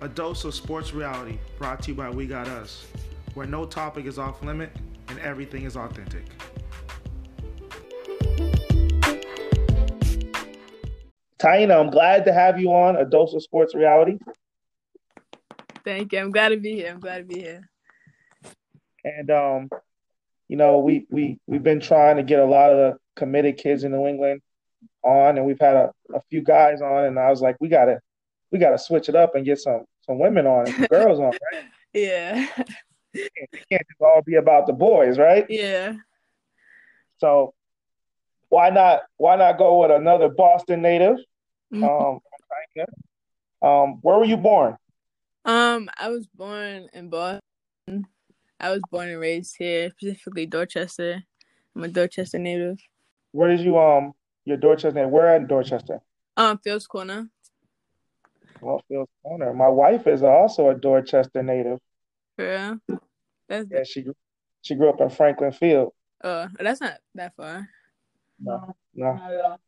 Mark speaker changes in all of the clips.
Speaker 1: a dose of sports reality brought to you by We Got Us, where no topic is off limit and everything is authentic. Taina, I'm glad to have you on a dose of sports reality.
Speaker 2: Thank you. I'm glad to be here. I'm glad to be here.
Speaker 1: And um, you know, we we we've been trying to get a lot of the committed kids in New England on, and we've had a, a few guys on, and I was like, we gotta we gotta switch it up and get some some women on some girls on, right?
Speaker 2: Yeah.
Speaker 1: It can't just all be about the boys, right?
Speaker 2: Yeah.
Speaker 1: So why not why not go with another Boston native?
Speaker 2: Mhm.
Speaker 1: Um, um, where were you born?
Speaker 2: Um, I was born in Boston. I was born and raised here, specifically Dorchester. I'm a Dorchester native.
Speaker 1: Where did you um your Dorchester? Where in Dorchester?
Speaker 2: Um, Fields Corner.
Speaker 1: Wellfield Corner. My wife is also a Dorchester native.
Speaker 2: Real? That's
Speaker 1: Yeah, she grew- she grew up in Franklin Field.
Speaker 2: uh, that's not that far.
Speaker 1: No, no.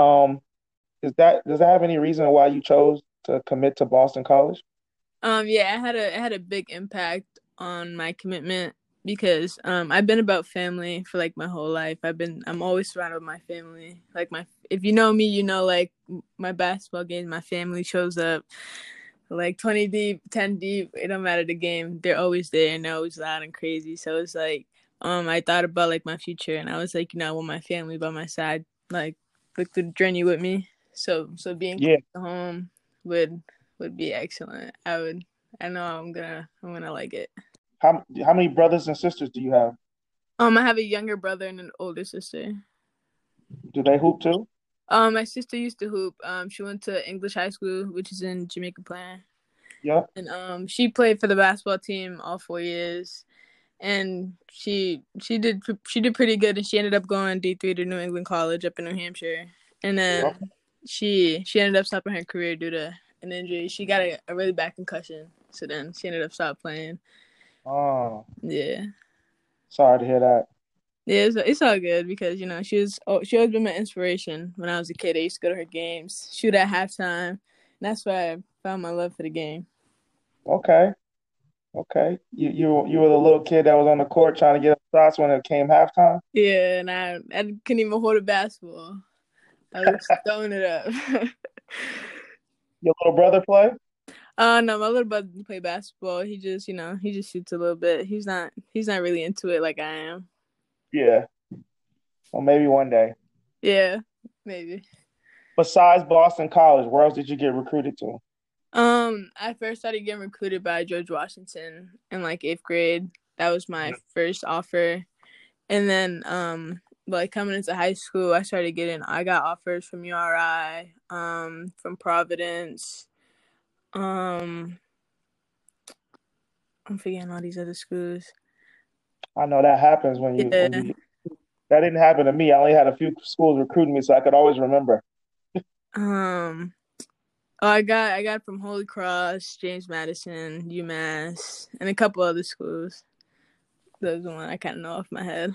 Speaker 1: Um, is that does that have any reason why you chose to commit to Boston College?
Speaker 2: Um, yeah, it had a it had a big impact on my commitment because um I've been about family for like my whole life. I've been I'm always surrounded with my family. Like my if you know me, you know like my basketball games, my family shows up like 20 deep, 10 deep, it don't matter the game. They're always there and they're always loud and crazy. So it's like um I thought about like my future and I was like, you know, I want my family by my side, like like the journey with me. So so being
Speaker 1: Yeah.
Speaker 2: close to home would would be excellent. I would I know I'm gonna I'm gonna like it.
Speaker 1: How how many brothers and sisters do you have?
Speaker 2: Um I have a younger brother and an older sister.
Speaker 1: Do they hoop too?
Speaker 2: Um my sister used to hoop. Um she went to English high school, which is in Jamaica Plain.
Speaker 1: Yeah.
Speaker 2: And um she played for the basketball team all four years. And she she did she did pretty good and she ended up going D three to New England College up in New Hampshire. And then
Speaker 1: Yeah.
Speaker 2: she she ended up stopping her career due to an injury. She got a, a really bad concussion. So then she ended up stopped playing.
Speaker 1: Oh,
Speaker 2: Yeah.
Speaker 1: sorry to hear that.
Speaker 2: Yeah, it's, it's all good because you know she was oh, she always been my inspiration when I was a kid. I used to go to her games, shoot at halftime, and that's where I found my love for the game.
Speaker 1: Okay. Okay. You you you were the little kid that was on the court trying to get up shots when it came halftime?
Speaker 2: Yeah, and I I couldn't even hold a basketball. I was throwing it up.
Speaker 1: Your little brother play?
Speaker 2: Uh no, my little brother didn't play basketball. He just you know he just shoots a little bit. He's not he's not really into it like I am.
Speaker 1: Yeah. Well, maybe one day.
Speaker 2: Yeah, maybe.
Speaker 1: Besides Boston College, where else did you get recruited to?
Speaker 2: Um, I first started getting recruited by George Washington in like eighth grade. That was my first offer, and then um, like coming into high school, I started getting. I got offers from URI, um, from Providence, um, I'm forgetting all these other schools.
Speaker 1: I know that happens when you, when you that didn't happen to me. I only had a few schools recruiting me, so I could always remember.
Speaker 2: Um, oh, I got I got from Holy Cross, James Madison, UMass, and a couple other schools. Those are the one I kind of know off my head.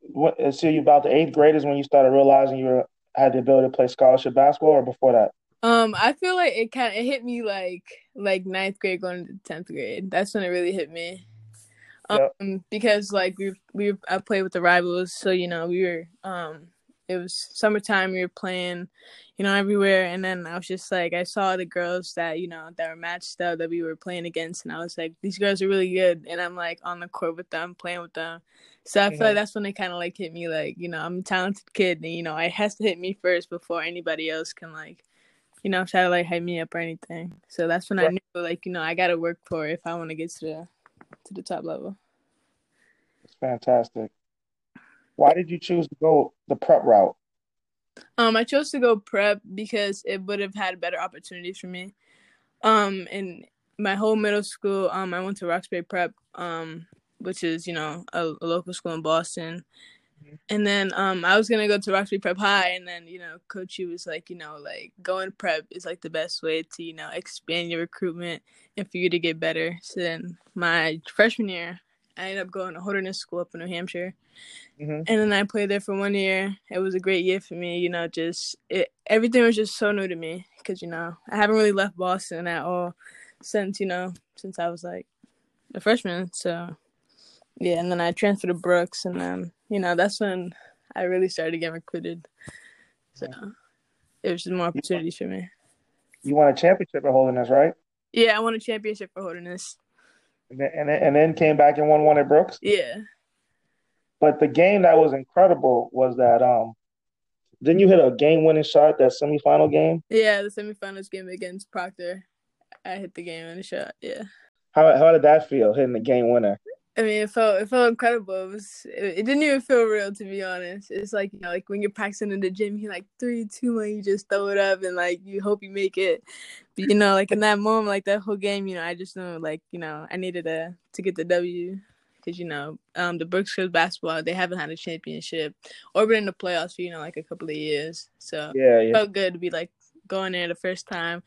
Speaker 1: What, so you about the eighth grade is when you started realizing you were, had the ability to play scholarship basketball, or before that?
Speaker 2: Um, I feel like it kind of it hit me like like ninth grade going into tenth grade. That's when it really hit me. Um,
Speaker 1: Yep.
Speaker 2: because like we we I played with the rivals, so you know we were um it was summertime. We were playing, you know, everywhere, and then I was just like I saw the girls that you know that were matched up that we were playing against, and I was like these girls are really good, and I'm like on the court with them, playing with them. So I feel like that's when it kind of like hit me like you know I'm a talented kid, and you know it has to hit me first before anybody else can like you know, try to like hype me up or anything. So that's when I knew like, you know, I gotta work for it if I wanna get to the to the top level.
Speaker 1: It's fantastic. Why did you choose to go the prep route?
Speaker 2: Um I chose to go prep because it would have had better opportunities for me. Um in my whole middle school, um I went to Roxbury Prep, um, which is, you know, a, a local school in Boston. And then um I was gonna go to Roxbury Prep High and then, you know, coach U was like, you know, like going prep is like the best way to, you know, expand your recruitment and for you to get better. So then my freshman year, I ended up going to Holderness School up in New Hampshire.
Speaker 1: Mhm.
Speaker 2: And then I played there for one year. It was a great year for me. You know, just it everything was just so new to me because you know I haven't really left Boston at all since you know since I was like a freshman. So yeah, and then I transferred to Brooks, and then you know that's when I really started getting recruited. So it was just more opportunities for me.
Speaker 1: You won a championship at Holderness, right?
Speaker 2: Yeah, I won a championship for Holderness.
Speaker 1: And then, and then, and then came back and won one at Brooks.
Speaker 2: Yeah.
Speaker 1: But the game that was incredible was that um, didn't you hit a game-winning shot that semifinal game?
Speaker 2: Yeah, the semifinals game against Proctor. I hit the game winning shot. Yeah.
Speaker 1: How how did that feel hitting the game winner?
Speaker 2: I mean, it felt it felt incredible. It was it, it didn't even feel real to be honest. It's like you know, like when you're practicing in the gym, you like three, two, one, you just throw it up and like you hope you make it. But you know, like in that moment, like that whole game, you know, I just know like you know I needed a to get the W because you know um the Brooks girls basketball they haven't had a championship or been in the playoffs for you know like a couple of years. So
Speaker 1: Yeah,
Speaker 2: it
Speaker 1: yeah.
Speaker 2: felt good to be like going there the first time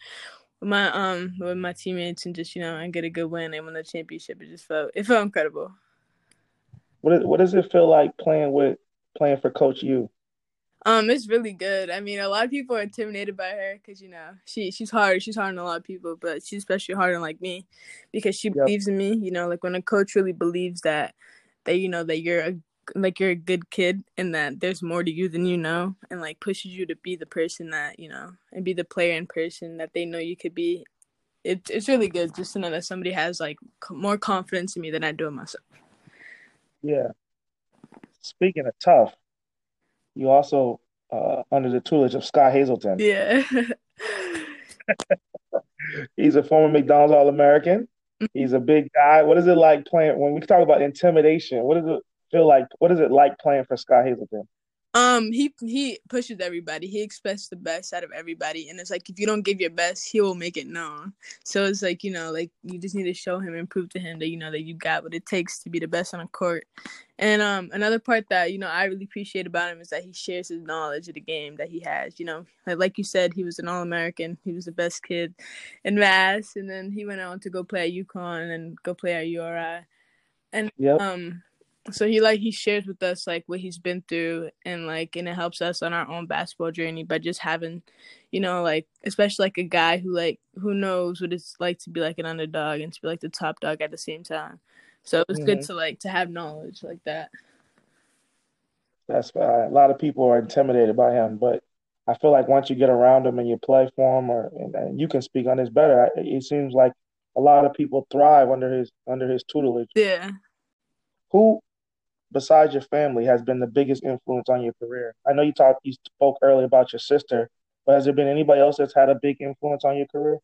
Speaker 2: with my um with my teammates and just you know and get a good win and win the championship. It just felt it felt incredible.
Speaker 1: What is, what does it feel like playing with playing for Coach U?
Speaker 2: Um, it's really good. I mean, a lot of people are intimidated by her because you know she she's hard. She's hard on a lot of people, but she's especially hard on like me because she
Speaker 1: Yep.
Speaker 2: believes in me. You know, like when a coach really believes that that you know that you're a like you're a good kid and that there's more to you than you know, and like pushes you to be the person that you know and be the player in person that they know you could be. It, it's really good just to know that somebody has like more confidence in me than I do in myself.
Speaker 1: Yeah. Speaking of tough, you also uh, under the tutelage of Scott Hazelton.
Speaker 2: Yeah.
Speaker 1: He's a former McDonald's All-American. He's a big guy. What is it like playing when we talk about intimidation? what is it feel like? What is it like playing for Scott Hazelton?
Speaker 2: Um, he he pushes everybody. He expects the best out of everybody, and it's like if you don't give your best, he will make it known. So it's like you know, like you just need to show him and prove to him that you know that you got what it takes to be the best on the court. And um, another part that you know I really appreciate about him is that he shares his knowledge of the game that he has. You know, like, like you said, he was an All American. He was the best kid in Mass, and then he went on to go play at UConn and go play at URI. And
Speaker 1: Yep.
Speaker 2: um so he like he shares with us like what he's been through and like and it helps us on our own basketball journey by just having you know like especially like a guy who like who knows what it's like to be like an underdog and to be like the top dog at the same time so it was good
Speaker 1: Mhm.
Speaker 2: to like to have knowledge like that
Speaker 1: That's why a lot of people are intimidated by him, but I feel like once you get around him and you play for him, or and, and you can speak on this better. I- It seems like a lot of people thrive under his under his tutelage.
Speaker 2: yeah
Speaker 1: Who, besides your family, has been the biggest influence on your career? I know you talked you spoke earlier about your sister, but has there been anybody else that's had a big influence on your career?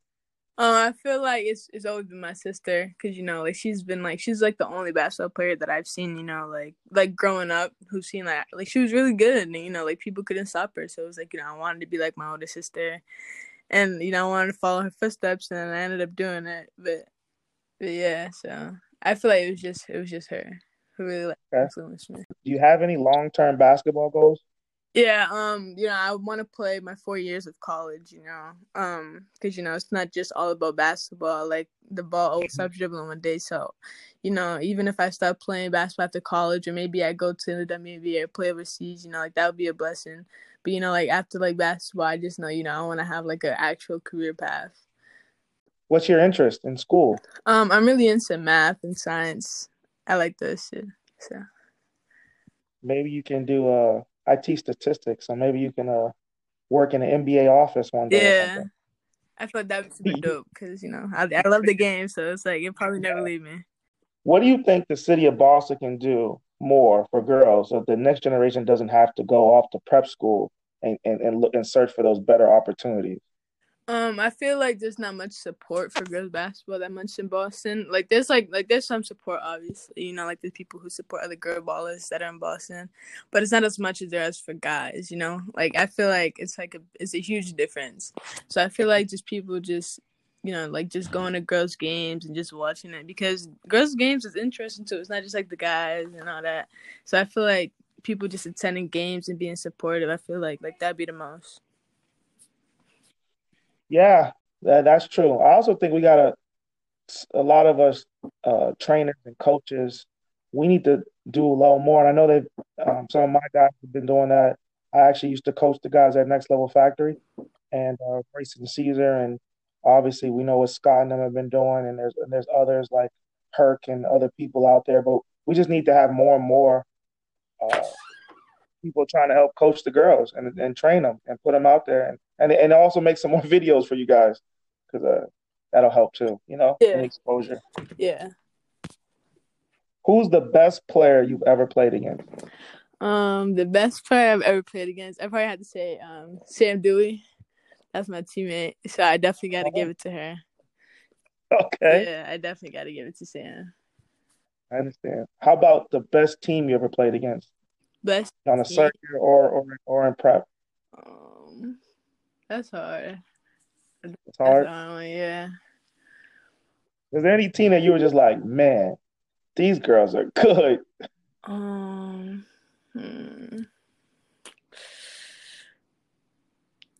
Speaker 2: Uh, I feel like it's it's always been my sister because you know like she's been like she's like the only basketball player that I've seen you know like like growing up who's seen like like she was really good and you know like people couldn't stop her so it was like you know I wanted to be like my older sister and you know I wanted to follow her footsteps and I ended up doing it but, but yeah so I feel like it was just it was just her really like
Speaker 1: Okay.
Speaker 2: influenced me.
Speaker 1: Do you have any long-term basketball goals?
Speaker 2: Yeah, um, you know, I want to play my four years of college, you know, um, because you know it's not just all about basketball. Like the ball always stops dribbling one day, so you know, even if I stop playing basketball after college, or maybe I go to the WNBA or play overseas, you know, like that would be a blessing. But you know, like after like basketball, I just know, you know, I want to have like an actual career path.
Speaker 1: What's your interest in school?
Speaker 2: Um, I'm really into math and science. I like those too. So
Speaker 1: Maybe you can do uh I teach statistics, so maybe you can uh work in an NBA office one day
Speaker 2: yeah. I thought that would be dope because you know I I love the game, so it's like it probably never leave me.
Speaker 1: What do you think the city of Boston can do more for girls so the next generation doesn't have to go off to prep school and, and, and look and search for those better opportunities?
Speaker 2: Um, I feel like there's not much support for girls basketball that much in Boston. Like there's like like there's some support obviously, you know, like there's people who support other girl ballers that are in Boston, but it's not as much as there is for guys, you know. Like I feel like it's like a it's a huge difference. So I feel like just people just you know like just going to girls games and just watching it because girls games is interesting too. It's not just like the guys and all that. So I feel like people just attending games and being supportive. I feel like like that'd be the most.
Speaker 1: Yeah, that, that's true. I also think we got a, a lot of us uh, trainers and coaches we need to do a little more. And I know that um, some of my guys have been doing that. I actually used to coach the guys at Next Level Factory and uh, Grayson Caesar, and obviously we know what Scott and them have been doing, and there's and there's others like Herc and other people out there. But we just need to have more and more uh, people trying to help coach the girls and and train them and put them out there, and and and also make some more videos for you guys because uh, that'll help too. You know,
Speaker 2: Yeah.
Speaker 1: exposure.
Speaker 2: Yeah.
Speaker 1: Who's the best player you've ever played against?
Speaker 2: Um, the best player I've ever played against, I probably had to say um Sam Dewey. That's my teammate, so I definitely got to give it to her.
Speaker 1: Okay,
Speaker 2: Yeah, I definitely got to give it to Sam.
Speaker 1: I understand. How about the best team you ever played against
Speaker 2: Best.
Speaker 1: on a circuit or or or in prep?
Speaker 2: Um, that's hard.
Speaker 1: It's hard.
Speaker 2: yeah.
Speaker 1: Is there any team that you were just like, man, these girls are good?
Speaker 2: Um, hmm.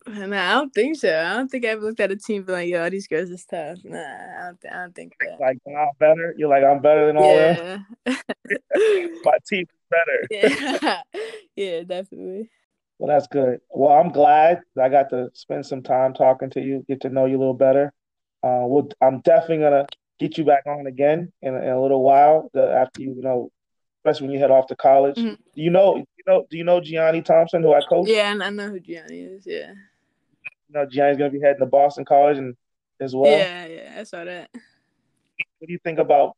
Speaker 2: Nah, I don't think so. I don't think I ever looked at a team and like, yo, these girls is tough. Nah, I don't, th- I don't think that.
Speaker 1: Like, I'm better. You're like, I'm better than all them. My team better.
Speaker 2: yeah. yeah, definitely.
Speaker 1: Well, that's good. Well, I'm glad I got to spend some time talking to you, get to know you a little better. Uh, we'll, I'm definitely gonna get you back on again in, a- in a little while. The, after you, you know, especially when you head off to college.
Speaker 2: Mhm.
Speaker 1: Do you know? You know? Do you know Gianni Thompson, who I coach?
Speaker 2: Yeah, and I know who Gianni is. Yeah.
Speaker 1: You know, Gianni's gonna be heading to Boston College and as well.
Speaker 2: Yeah, yeah, I saw that.
Speaker 1: What do you think about uh,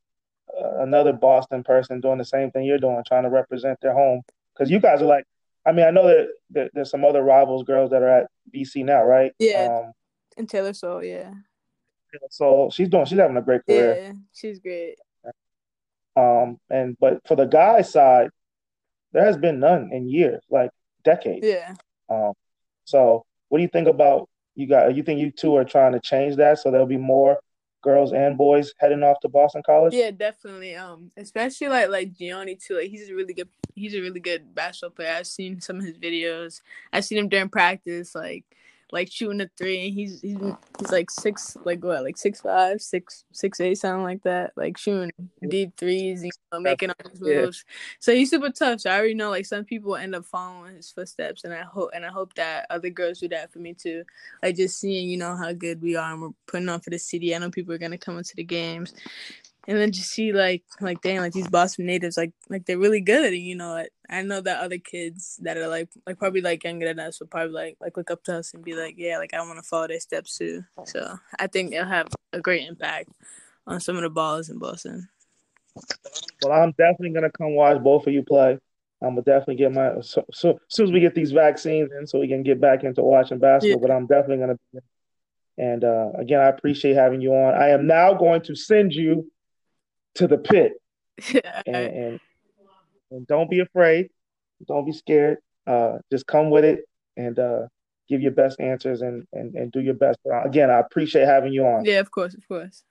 Speaker 1: another Boston person doing the same thing you're doing, trying to represent their home? Because you guys are like, I mean, I know that, that there's some other rivals girls that are at BC now, right?
Speaker 2: Yeah.
Speaker 1: Um,
Speaker 2: And Taylor Soule, yeah.
Speaker 1: so she's doing, she's having a great career.
Speaker 2: Yeah, she's great.
Speaker 1: Um, and but for the guys side, there has been none in years, like decades.
Speaker 2: Yeah.
Speaker 1: Um, so what do you think about you got? You think you two are trying to change that so there'll be more girls and boys heading off to Boston College?
Speaker 2: Yeah, definitely. Um, especially like like Gianni too. Like he's a really good he's a really good basketball player. I've seen some of his videos. I've seen him during practice, like like shooting a three. And he's he's he's like six like what like six five, six six eight, something like that. Like shooting deep threes, you know, making all his
Speaker 1: Yeah.
Speaker 2: moves. So he's super tough. So I already know like some people end up following his footsteps, and I hope and I hope that other girls do that for me too. Like just seeing you know how good we are and we're putting on for the city. I know people are gonna come into the games and then just see like like dang like these Boston natives like like they're really good you know I, I know that other kids that are like like probably like younger than us will probably like like look up to us and be like yeah like I want to follow their steps too so I think it'll have a great impact on some of the ballers in Boston
Speaker 1: Well, I'm definitely gonna come watch both of you play. I'm gonna definitely get my so, so as soon as we get these vaccines in, so we can get back into watching basketball.
Speaker 2: Yeah.
Speaker 1: But I'm definitely gonna. And uh, again, I appreciate having you on. I am now going to send you to the pit, and and, and don't be afraid, don't be scared. Uh, just come with it and uh, give your best answers and, and and do your best. But uh, again, I appreciate having you on.
Speaker 2: yeah of course of course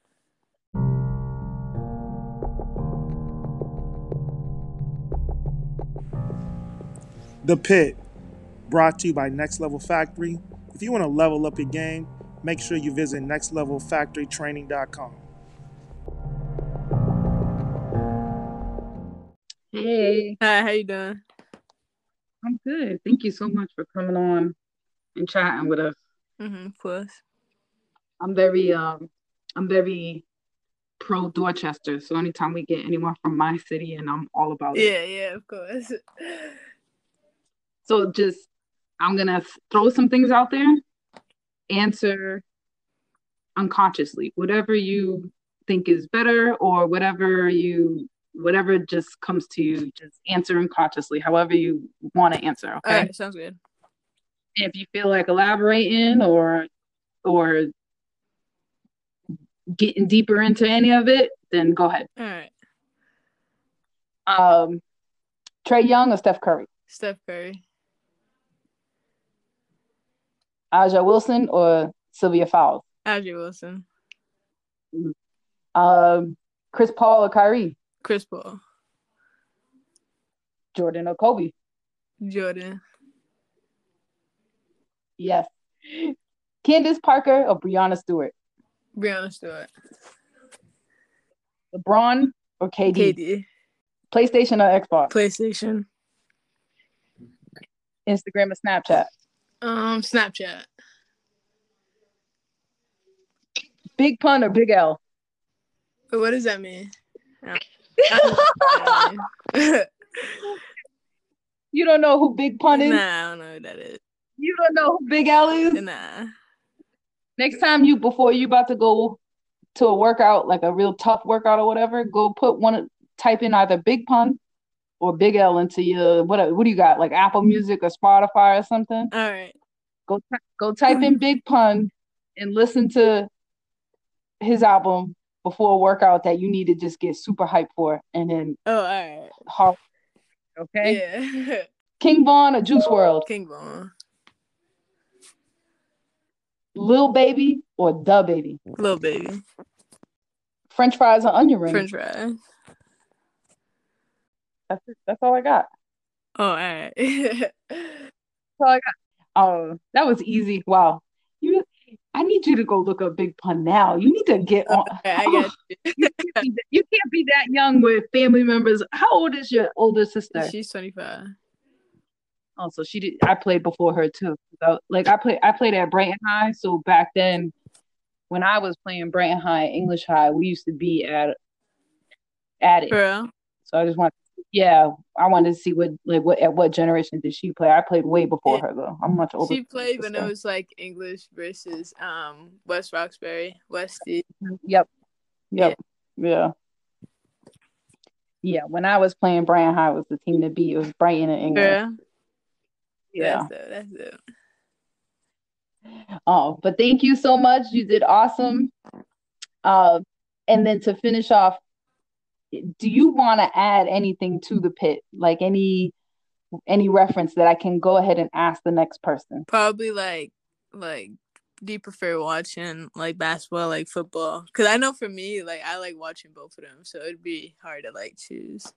Speaker 1: The Pit, brought to you by Next Level Factory. If you want to level up your game, make sure you visit nextlevelfactorytraining.com.
Speaker 3: Hey,
Speaker 2: hi how you doing
Speaker 3: I'm good. Thank you so much for coming on and chatting with us.
Speaker 2: mm-hmm, of course
Speaker 3: I'm very um I'm very pro Dorchester. So anytime we get anyone from my city and I'm all about it.
Speaker 2: yeah yeah of course
Speaker 3: So just I'm gonna throw some things out there. Answer unconsciously. Whatever you think is better or whatever you whatever just comes to you, just answer unconsciously, however you want to answer.
Speaker 2: all
Speaker 3: Okay.
Speaker 2: right sounds good.
Speaker 3: If you feel like elaborating or or getting deeper into any of it, then go ahead.
Speaker 2: all right
Speaker 3: Um, Trae Young or Steph Curry,
Speaker 2: Steph Curry.
Speaker 3: A'ja Wilson or Sylvia Fowles,
Speaker 2: A'ja Wilson.
Speaker 3: Um, Chris Paul or Kyrie,
Speaker 2: Chris Paul
Speaker 3: Jordan or Kobe.
Speaker 2: Jordan
Speaker 3: Yes. Candace Parker or Breanna Stewart,
Speaker 2: Breanna Stewart
Speaker 3: LeBron or KD,
Speaker 2: KD
Speaker 3: PlayStation or Xbox?
Speaker 2: PlayStation.
Speaker 3: Instagram or Snapchat?
Speaker 2: Um, Snapchat.
Speaker 3: Big pun or big L?
Speaker 2: What does that mean?
Speaker 3: you don't know who Big Pun is?
Speaker 2: Nah, I don't know who that is.
Speaker 3: You don't know who Big L is?
Speaker 2: Nah.
Speaker 3: Next time you before you about to go to a workout, like a real tough workout or whatever, go put one type in either Big Pun or Big L into your what what do you got? Like Apple mm-hmm. Music or Spotify or something?
Speaker 2: All right.
Speaker 3: Go go type in Big Pun and listen to his album before a workout that you need to just get super hyped for and then
Speaker 2: Oh, all right.
Speaker 3: hard. Okay.
Speaker 2: Yeah.
Speaker 3: King Von or Juice WRLD?
Speaker 2: King Von.
Speaker 3: Lil Baby or Da Baby?
Speaker 2: Lil Baby.
Speaker 3: French fries or onion rings?
Speaker 2: French fries.
Speaker 3: That's it. That's all I got.
Speaker 2: Oh, all right.
Speaker 3: That's all I got. Oh, that was easy. Wow. You I need you to go look up Big Pun now. You need to get on.
Speaker 2: Okay, I got you.
Speaker 3: you, can't be that, you can't be that young with family members. How old is your older sister?
Speaker 2: She's 25.
Speaker 3: Oh, so she did. I played before her too. So, like I played, I played at Brighton High. So back then, when I was playing Brighton High, English High, we used to be at at it. So I just want, yeah, I wanted to see what like what at what generation did she play? I played way before her though. I'm much older.
Speaker 2: She played when it was like English versus um West Roxbury, Westy.
Speaker 3: Yep. Yep. Yeah. Yeah. When I was playing Brighton High was the team to beat. It was Brighton and England. Yeah.
Speaker 2: That's it. That's it.
Speaker 3: Oh, but thank you so much. You did awesome. Uh, and then to finish off, do you want to add anything to the pit? Like any any reference that I can go ahead and ask the next person?
Speaker 2: Probably like like do you prefer watching like basketball like football? Cuz I know for me like I like watching both of them, so it'd be hard to like choose.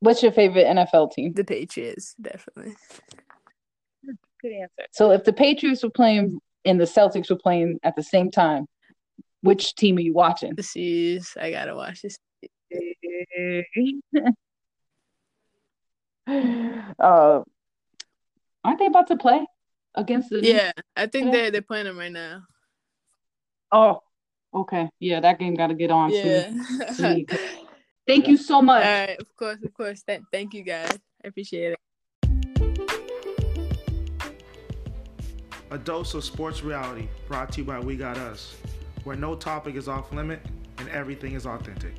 Speaker 3: What's your favorite NFL team?
Speaker 2: The Patriots, definitely.
Speaker 3: Good answer. So if the Patriots were playing and the Celtics were playing at the same time, which team are you watching?
Speaker 2: The C's, I got to watch this.
Speaker 3: uh, aren't they about to play against the?
Speaker 2: Yeah, I think
Speaker 3: Yeah.
Speaker 2: they're they're playing them right now.
Speaker 3: Oh, okay. Yeah, that game got to get on.
Speaker 2: Yeah.
Speaker 3: soon. Thank you so much.
Speaker 2: right, of course, of course. Th- thank you guys. I appreciate it.
Speaker 1: A dose of sports reality brought to you by We Got Us, where no topic is off limit and everything is authentic.